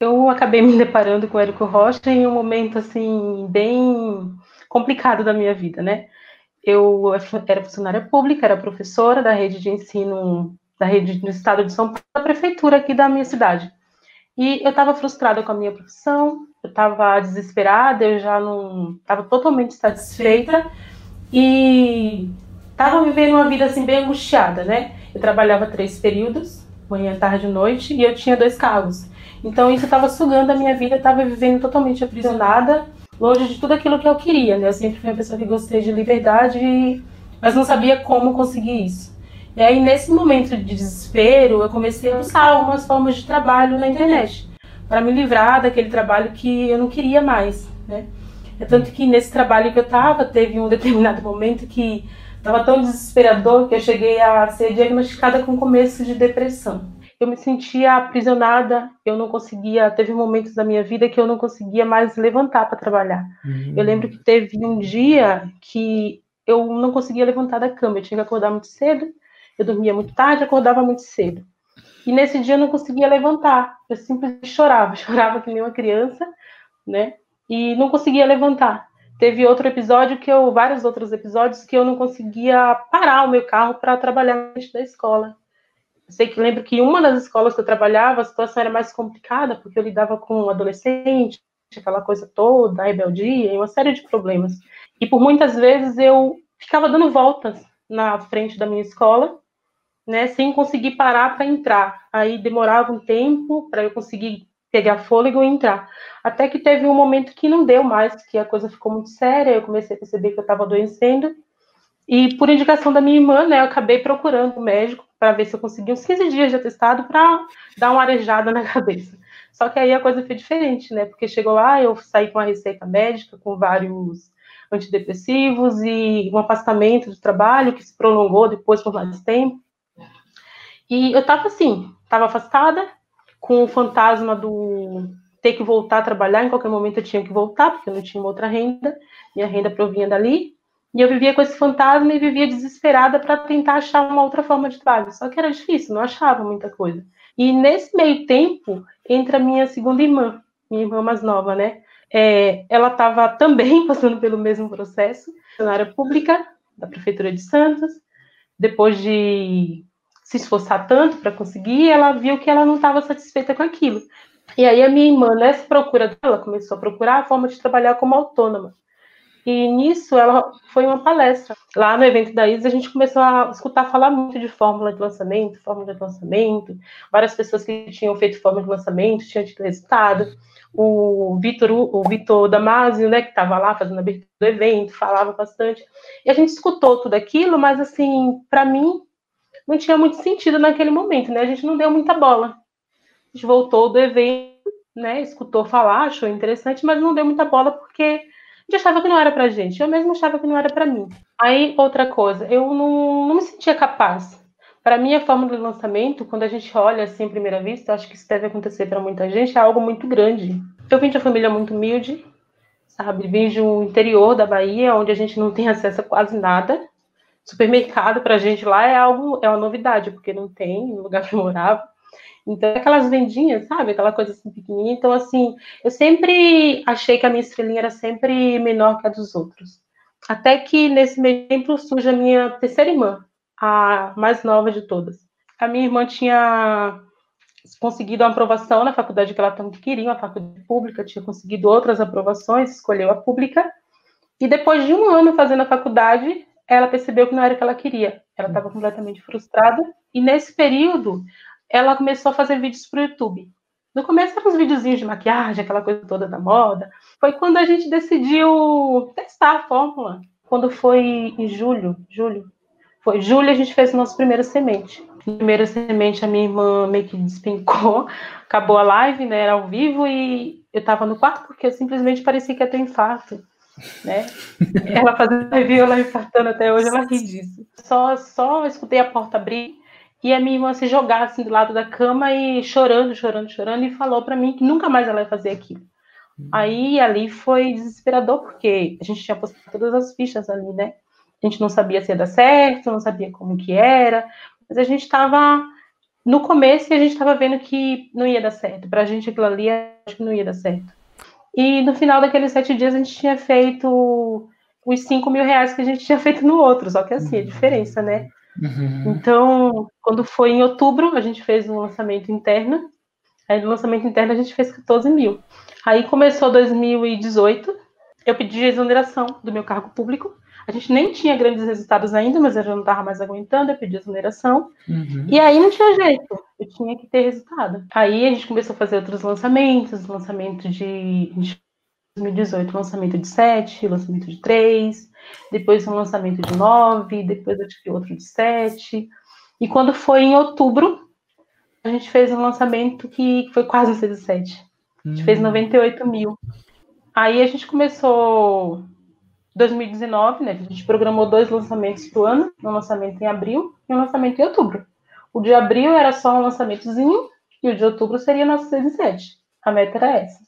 eu acabei me deparando com o Érico Rocha em um momento assim bem complicado da minha vida, né? Eu era funcionária pública, era professora da rede de ensino da rede do estado de São Paulo, da prefeitura aqui da minha cidade. E eu estava frustrada com a minha profissão, eu estava desesperada, eu já não estava totalmente satisfeita e estava vivendo uma vida assim bem angustiada, né? Eu trabalhava três períodos, manhã, tarde e noite, e eu tinha dois cargos. Então isso estava sugando a minha vida, estava vivendo totalmente aprisionada, longe de tudo aquilo que eu queria, né? Eu sempre fui uma pessoa que gostei de liberdade, mas não sabia como conseguir isso. E aí, nesse momento de desespero, eu comecei a buscar algumas formas de trabalho na internet, para me livrar daquele trabalho que eu não queria mais, né? É tanto que nesse trabalho que eu estava, teve um determinado momento que estava tão desesperador que eu cheguei a ser diagnosticada com começo de depressão. Eu me sentia aprisionada, eu não conseguia, teve momentos da minha vida que eu não conseguia mais levantar para trabalhar. Uhum. Eu lembro que teve um dia que eu não conseguia levantar da cama, eu tinha que acordar muito cedo, eu dormia muito tarde, acordava muito cedo. E nesse dia eu não conseguia levantar. Eu simplesmente chorava, chorava que nem uma criança, né? E não conseguia levantar. Teve outro episódio que eu, vários outros episódios que eu não conseguia parar o meu carro para trabalhar dentro da escola. Sei que lembro que uma das escolas que eu trabalhava, a situação era mais complicada, porque eu lidava com um adolescente, aquela coisa toda, a rebeldia e uma série de problemas. E por muitas vezes eu ficava dando voltas na frente da minha escola né, sem conseguir parar para entrar. Aí demorava um tempo para eu conseguir pegar fôlego e entrar. Até que teve um momento que não deu mais, que a coisa ficou muito séria, eu comecei a perceber que eu estava adoecendo. E por indicação da minha irmã, né, eu acabei procurando o um médico para ver se eu conseguia uns 15 dias de atestado para dar uma arejada na cabeça. Só que aí a coisa foi diferente, né? Porque chegou lá, eu saí com a receita médica, com vários antidepressivos e um afastamento do trabalho que se prolongou depois por mais tempo. E eu tava assim, tava afastada, com o fantasma do ter que voltar a trabalhar, em qualquer momento eu tinha que voltar, porque eu não tinha outra renda, minha renda provinha dali, e eu vivia com esse fantasma e vivia desesperada para tentar achar uma outra forma de trabalho. Só que era difícil, não achava muita coisa. E nesse meio tempo, entra a minha segunda irmã, minha irmã mais nova, né? É, ela estava também passando pelo mesmo processo, funcionária pública da Prefeitura de Santos, depois de se esforçar tanto para conseguir, ela viu que ela não estava satisfeita com aquilo. E aí a minha irmã, nessa procura dela, começou a procurar a forma de trabalhar como autônoma. E nisso ela foi uma palestra. Lá no evento da ISA, a gente começou a escutar falar muito de fórmula de lançamento, fórmula de lançamento. Várias pessoas que tinham feito fórmula de lançamento tinham tido resultado. O Vitor, o Vitor Damasio, né, que estava lá fazendo a abertura do evento, falava bastante. E a gente escutou tudo aquilo, mas assim, para mim, não tinha muito sentido naquele momento, né? A gente não deu muita bola. A gente voltou do evento, né? Escutou falar, achou interessante, mas não deu muita bola porque gente achava que não era pra gente. Eu mesmo achava que não era para mim. Aí, outra coisa, eu não, não me sentia capaz. Para mim, a forma de lançamento, quando a gente olha assim à primeira vista, acho que isso deve acontecer para muita gente, é algo muito grande. Eu vim de uma família muito humilde, sabe? Vim de um interior da Bahia, onde a gente não tem acesso a quase nada supermercado para a gente lá é algo, é uma novidade, porque não tem lugar que morava. Então, aquelas vendinhas, sabe? Aquela coisa assim pequenininha. Então, assim, eu sempre achei que a minha estrelinha era sempre menor que a dos outros. Até que, nesse meio tempo, surge a minha terceira irmã, a mais nova de todas. A minha irmã tinha conseguido uma aprovação na faculdade que ela tanto queria, uma faculdade pública, tinha conseguido outras aprovações, escolheu a pública. E depois de um ano fazendo a faculdade, ela percebeu que não era o que ela queria. Ela estava completamente frustrada. E nesse período, ela começou a fazer vídeos para o YouTube. No começo eram uns videozinhos de maquiagem, aquela coisa toda da moda. Foi quando a gente decidiu testar a fórmula. Quando foi em julho, julho, foi julho a gente fez a nossa primeira semente. primeira semente a minha irmã meio que despencou, acabou a live, né, era ao vivo e eu estava no quarto porque eu simplesmente parecia que ia ter infarto né? Ela fazendo review, ela infartando até hoje, ela ri disso. Só, só escutei a porta abrir e a minha irmã se jogar assim do lado da cama e chorando, chorando, chorando, e falou para mim que nunca mais ela ia fazer aquilo. Hum. Aí ali foi desesperador, porque a gente tinha postado todas as fichas ali, né? A gente não sabia se ia dar certo, não sabia como que era, mas a gente estava no começo a gente estava vendo que não ia dar certo. Para a gente aquilo ali, acho que não ia dar certo. E no final daqueles sete dias a gente tinha feito os 5 mil reais que a gente tinha feito no outro, só que assim, a diferença, né? Uhum. Então, quando foi em outubro, a gente fez um lançamento interno. Aí no lançamento interno a gente fez 14 mil. Aí começou 2018, eu pedi exoneração do meu cargo público. A gente nem tinha grandes resultados ainda, mas eu já não estava mais aguentando, eu pedi exoneração. Uhum. E aí não tinha jeito, eu tinha que ter resultado. Aí a gente começou a fazer outros lançamentos, lançamento de 2018, lançamento de 7, lançamento de 3, depois um lançamento de 9, depois acho que outro de 7. E quando foi em outubro, a gente fez um lançamento que foi quase 6 7. A gente hum. fez 98 mil. Aí a gente começou 2019, né? A gente programou dois lançamentos do ano, um lançamento em abril e um lançamento em outubro. O de abril era só um lançamentozinho e o de outubro seria nosso 6 7. A meta era essa.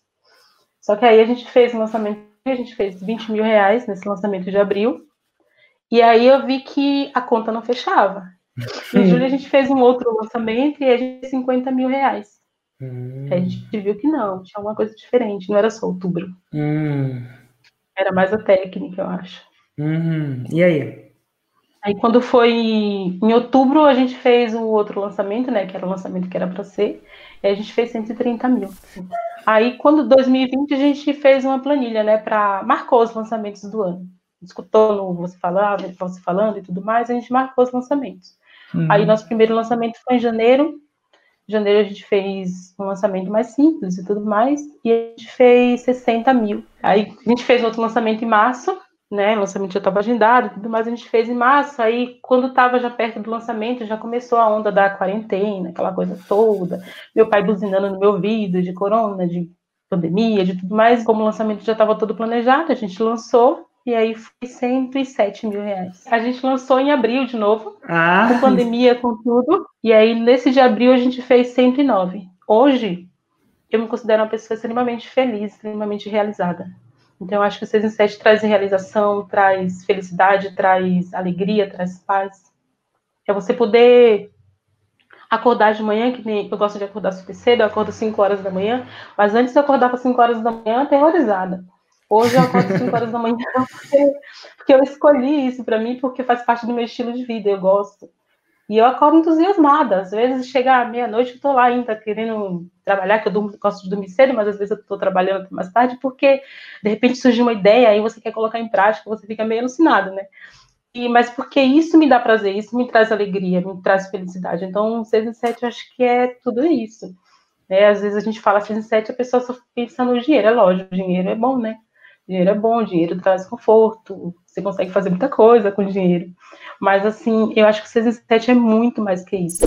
Só que aí a gente fez um lançamento, a gente fez 20 mil reais nesse lançamento de abril. E aí eu vi que a conta não fechava. Em julho a gente fez um outro lançamento e a gente fez 50 mil reais. Hum. A gente viu que não, tinha uma coisa diferente, não era só outubro. Hum. Era mais a técnica, eu acho. Uhum. E aí? Aí quando foi em outubro, a gente fez o outro lançamento, né? Que era o lançamento que era para ser. E a gente fez 130 mil. Aí quando 2020 a gente fez uma planilha, né? Para marcou os lançamentos do ano. Escutou no você falava, você falando e tudo mais, a gente marcou os lançamentos. Uhum. Aí nosso primeiro lançamento foi em janeiro, em janeiro a gente fez um lançamento mais simples e tudo mais, e a gente fez 60 mil. Aí a gente fez outro lançamento em março, né? O lançamento já estava agendado e tudo mais, a gente fez em março. Aí, quando estava já perto do lançamento, já começou a onda da quarentena, aquela coisa toda. Meu pai buzinando no meu ouvido de corona, de pandemia, de tudo mais. Como o lançamento já estava todo planejado, a gente lançou e aí foi 107 mil reais. A gente lançou em abril de novo, ah. com pandemia, com tudo. E aí, nesse de abril, a gente fez 109. Hoje, eu me considero uma pessoa extremamente feliz, extremamente realizada. Então, eu acho que o 6 em 7 traz realização, traz felicidade, traz alegria, traz paz. É você poder acordar de manhã, que nem eu gosto de acordar super cedo, eu acordo 5 horas da manhã, mas antes de acordar para 5 horas da manhã, aterrorizada Hoje eu acordo 5 horas da manhã porque, porque eu escolhi isso para mim, porque faz parte do meu estilo de vida, eu gosto. E eu acordo entusiasmada. Às vezes chega meia-noite, eu estou lá ainda querendo trabalhar, que eu durmo, gosto de dormir cedo, mas às vezes eu estou trabalhando mais tarde, porque de repente surge uma ideia, aí você quer colocar em prática, você fica meio alucinado, né? E, mas porque isso me dá prazer, isso me traz alegria, me traz felicidade. Então, 6 e 7 eu acho que é tudo isso. É, às vezes a gente fala 6 e 7, a pessoa só pensa no dinheiro. É lógico, o dinheiro é bom, né? Dinheiro é bom, dinheiro traz conforto, você consegue fazer muita coisa com dinheiro. Mas, assim, eu acho que o 6 em 7 é muito mais que isso.